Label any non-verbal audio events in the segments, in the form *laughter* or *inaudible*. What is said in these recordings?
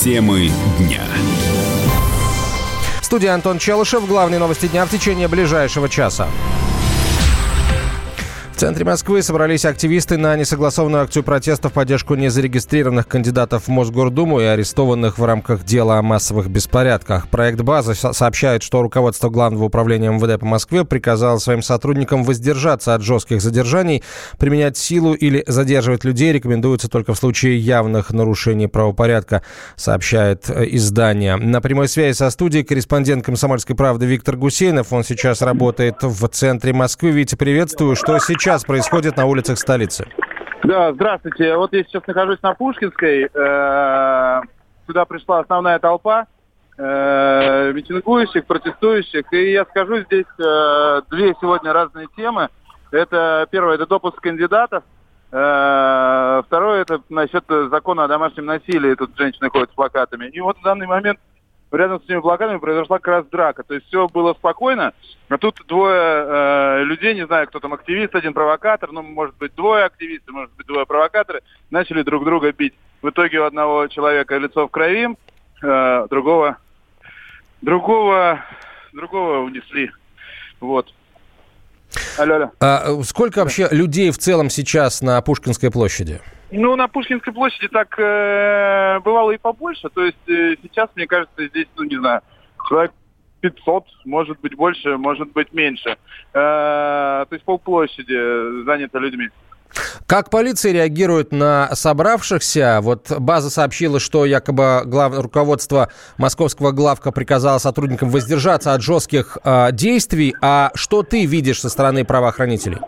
Темы дня. Студия Антон Челышев. Главные новости дня в течение ближайшего часа. В центре Москвы собрались активисты на несогласованную акцию протеста в поддержку незарегистрированных кандидатов в Мосгордуму и арестованных в рамках дела о массовых беспорядках. Проект «База» сообщает, что руководство Главного управления МВД по Москве приказало своим сотрудникам воздержаться от жестких задержаний, применять силу или задерживать людей рекомендуется только в случае явных нарушений правопорядка, сообщает э, издание. На прямой связи со студией корреспондент «Комсомольской правды» Виктор Гусейнов. Он сейчас работает в центре Москвы. Витя, приветствую. Что сейчас сейчас происходит на улицах столицы? Да, здравствуйте. Вот я сейчас нахожусь на Пушкинской. Э, сюда пришла основная толпа э, митингующих, протестующих. И я скажу, здесь э, две сегодня разные темы. Это первое, это допуск кандидатов. Второе, это насчет закона о домашнем насилии. Тут женщины ходят с плакатами. И вот в данный момент рядом с этими плакатами произошла как раз драка. То есть все было спокойно, а тут двое э, людей, не знаю, кто там активист, один провокатор, ну, может быть, двое активистов, может быть, двое провокаторы, начали друг друга бить. В итоге у одного человека лицо в крови, э, другого, другого, другого унесли. Вот. Алло, алло. А сколько вообще людей в целом сейчас на Пушкинской площади? Ну, на Пушкинской площади так э, бывало и побольше. То есть э, сейчас, мне кажется, здесь, ну, не знаю, человек 500, может быть больше, может быть меньше. Э, то есть полплощади занято людьми. Как полиция реагирует на собравшихся? Вот база сообщила, что якобы глав... руководство московского главка приказало сотрудникам воздержаться от жестких э, действий. А что ты видишь со стороны правоохранителей?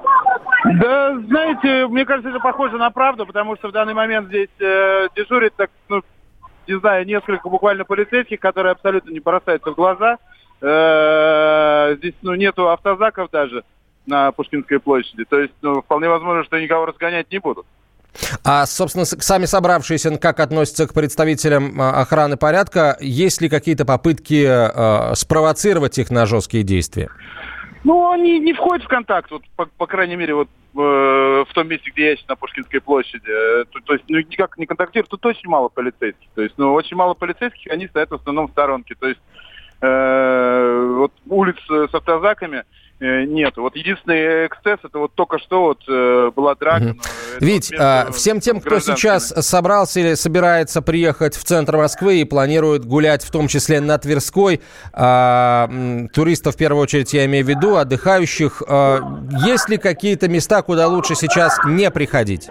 Да, знаете, мне кажется, это похоже на правду, потому что в данный момент здесь э, дежурит, так, ну, не знаю, несколько буквально полицейских, которые абсолютно не бросаются в глаза. Э, здесь, ну, нету автозаков даже на Пушкинской площади. То есть, ну, вполне возможно, что никого разгонять не будут. А, собственно, сами собравшиеся как относятся к представителям а, охраны порядка? Есть ли какие-то попытки э, спровоцировать их на жесткие действия? Ну, они не входят в контакт, вот, по, по крайней мере, вот в том месте, где я сейчас на Пушкинской площади. Э, то, то есть, ну, никак не контактируют. Тут очень мало полицейских. То есть, ну, очень мало полицейских, они стоят в основном в сторонке. То есть, э, вот улиц с автозаками – нет. Вот единственный эксцесс, это вот только что вот э, была драка. Угу. Ведь а, всем тем, кто сейчас собрался или собирается приехать в центр Москвы и планирует гулять, в том числе на Тверской, а, туристов в первую очередь я имею в виду, отдыхающих, а, есть ли какие-то места, куда лучше сейчас не приходить?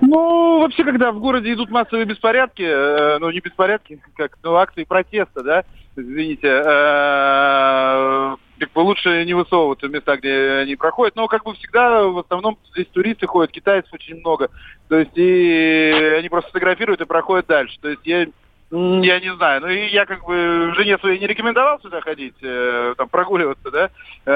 Ну, вообще, когда в городе идут массовые беспорядки, э, ну, не беспорядки, *laughs* как, ну, акции протеста, да, извините, э, как бы лучше не высовываться в места, где они проходят. Но, как бы всегда, в основном здесь туристы ходят, китайцев очень много. То есть, и они просто фотографируют и проходят дальше. То есть, я я не знаю. Ну, и я как бы жене своей не рекомендовал сюда ходить, э, там, прогуливаться, да. Э,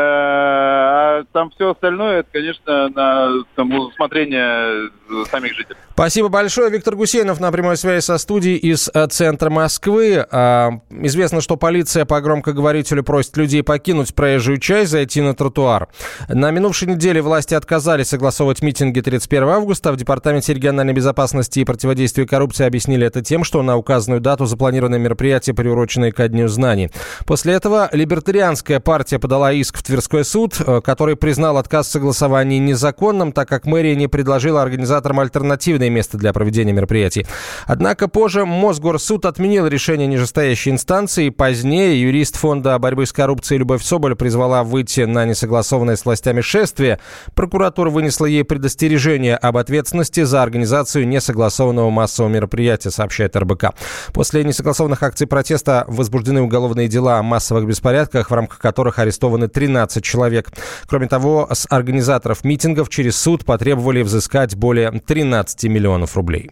а там все остальное, это, конечно, на там, усмотрение самих жителей. Спасибо большое. Виктор Гусейнов на прямой связи со студией из э, центра Москвы. А, известно, что полиция по громкоговорителю просит людей покинуть проезжую часть, зайти на тротуар. На минувшей неделе власти отказались согласовывать митинги 31 августа. В Департаменте региональной безопасности и противодействия коррупции объяснили это тем, что на указанную конкретную дату запланированы мероприятия, приуроченные ко Дню знаний. После этого либертарианская партия подала иск в Тверской суд, э, который признал отказ в согласовании незаконным, так как мэрия не предложила организаторам альтернативное место для проведения мероприятий. Однако позже Мосгорсуд отменил решение нижестоящей инстанции. Позднее юрист Фонда борьбы с коррупцией Любовь Соболь призвала выйти на несогласованное с властями шествие. Прокуратура вынесла ей предостережение об ответственности за организацию несогласованного массового мероприятия, сообщает РБК. После несогласованных акций протеста возбуждены уголовные дела о массовых беспорядках, в рамках которых арестованы 13 человек. Кроме того, с организаторов митингов через суд потребовали взыскать более 13 миллионов рублей.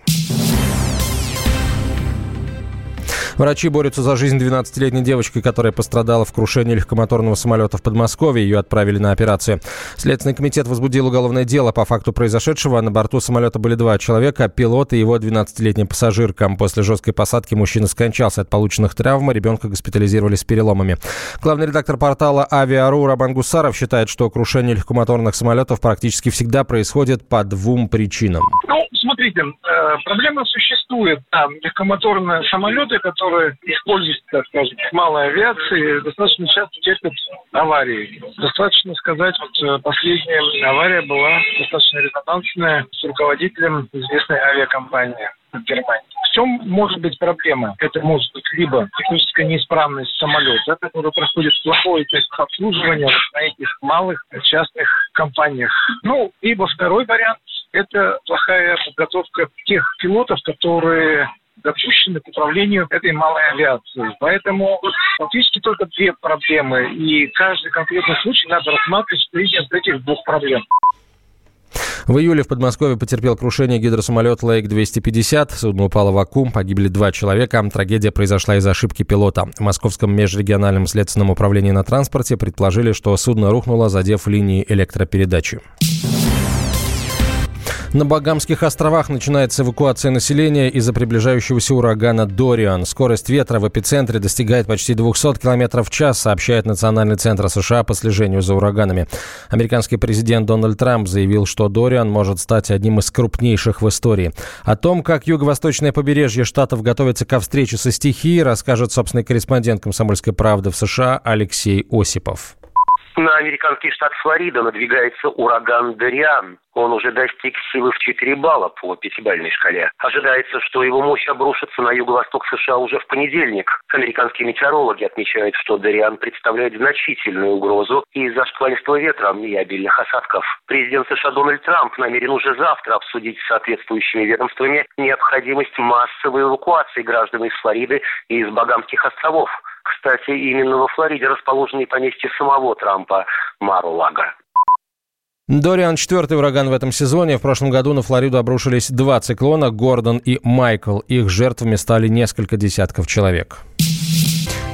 Врачи борются за жизнь 12-летней девочки, которая пострадала в крушении легкомоторного самолета в Подмосковье. Ее отправили на операцию. Следственный комитет возбудил уголовное дело по факту произошедшего. На борту самолета были два человека, пилот и его 12-летняя пассажирка. После жесткой посадки мужчина скончался от полученных травм, ребенка госпитализировали с переломами. Главный редактор портала «Авиару» Рабан Гусаров считает, что крушение легкомоторных самолетов практически всегда происходит по двум причинам. Ну, смотрите, э, проблема существует. Там легкомоторные самолеты, которые используются, так скажем, малой авиации, достаточно часто терпят аварии. Достаточно сказать, вот э, последняя авария была достаточно резонансная с руководителем известной авиакомпании в Германии. В чем может быть проблема? Это может быть либо техническая неисправность самолета, который проходит плохое обслуживание на этих малых частных компаниях. Ну, либо второй вариант – это плохая подготовка тех пилотов, которые допущены к управлению этой малой авиацией. Поэтому фактически только две проблемы, и каждый конкретный случай надо рассматривать в из этих двух проблем. В июле в Подмосковье потерпел крушение гидросамолет Лейк-250. Судно упало в Акум, погибли два человека. Трагедия произошла из ошибки пилота. В Московском межрегиональном следственном управлении на транспорте предположили, что судно рухнуло, задев линии электропередачи. На Багамских островах начинается эвакуация населения из-за приближающегося урагана Дориан. Скорость ветра в эпицентре достигает почти 200 км в час, сообщает Национальный центр США по слежению за ураганами. Американский президент Дональд Трамп заявил, что Дориан может стать одним из крупнейших в истории. О том, как юго-восточное побережье штатов готовится ко встрече со стихией, расскажет собственный корреспондент «Комсомольской правды» в США Алексей Осипов. На американский штат Флорида надвигается ураган Дориан. Он уже достиг силы в 4 балла по пятибалльной шкале. Ожидается, что его мощь обрушится на юго-восток США уже в понедельник. Американские метеорологи отмечают, что Дориан представляет значительную угрозу из-за шквалистого ветра и обильных осадков. Президент США Дональд Трамп намерен уже завтра обсудить с соответствующими ведомствами необходимость массовой эвакуации граждан из Флориды и из Багамских островов. Кстати, именно во Флориде расположены поместье самого Трампа Мару-Лага. Дориан – четвертый ураган в этом сезоне. В прошлом году на Флориду обрушились два циклона – Гордон и Майкл. Их жертвами стали несколько десятков человек.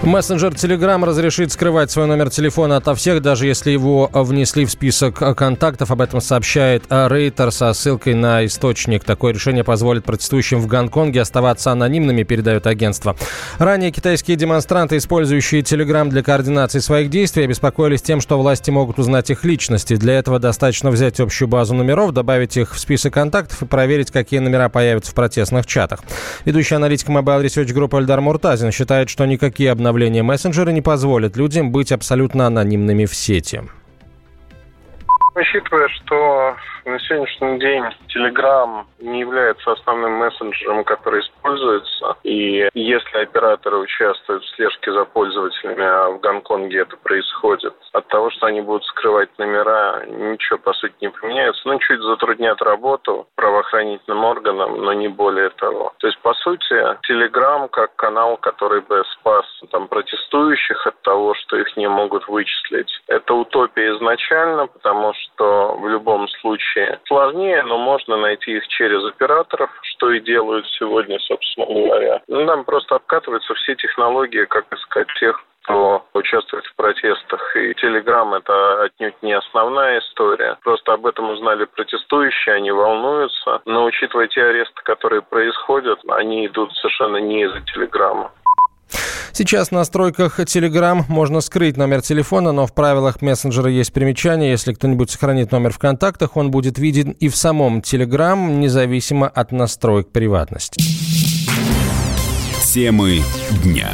Мессенджер Telegram разрешит скрывать свой номер телефона ото всех, даже если его внесли в список контактов. Об этом сообщает Рейтер со ссылкой на источник. Такое решение позволит протестующим в Гонконге оставаться анонимными, передает агентство. Ранее китайские демонстранты, использующие Telegram для координации своих действий, обеспокоились тем, что власти могут узнать их личности. Для этого достаточно взять общую базу номеров, добавить их в список контактов и проверить, какие номера появятся в протестных чатах. Ведущий аналитик Mobile Research Group Эльдар Муртазин считает, что никакие обновления обновление мессенджера не позволит людям быть абсолютно анонимными в сети. Учитывая, что на сегодняшний день Telegram не является основным мессенджером, который используется, и если операторы участвуют в слежке за пользователями, а в Гонконге это происходит, от того, что они будут скрывать номера, ничего по сути не поменяется. Ну, чуть затруднят работу правоохранительным органам, но не более того. То есть, по сути, Telegram как канал, который бы спас там протестующих от того, что их не могут вычислить, это утопия изначально, потому что в любом случае случае сложнее, но можно найти их через операторов, что и делают сегодня, собственно говоря. Ну, нам просто обкатываются все технологии, как искать тех, кто участвует в протестах. И Телеграм – это отнюдь не основная история. Просто об этом узнали протестующие, они волнуются. Но учитывая те аресты, которые происходят, они идут совершенно не из-за Телеграма. Сейчас в настройках Telegram можно скрыть номер телефона, но в правилах мессенджера есть примечание. Если кто-нибудь сохранит номер в контактах, он будет виден и в самом Telegram, независимо от настроек приватности. Темы дня.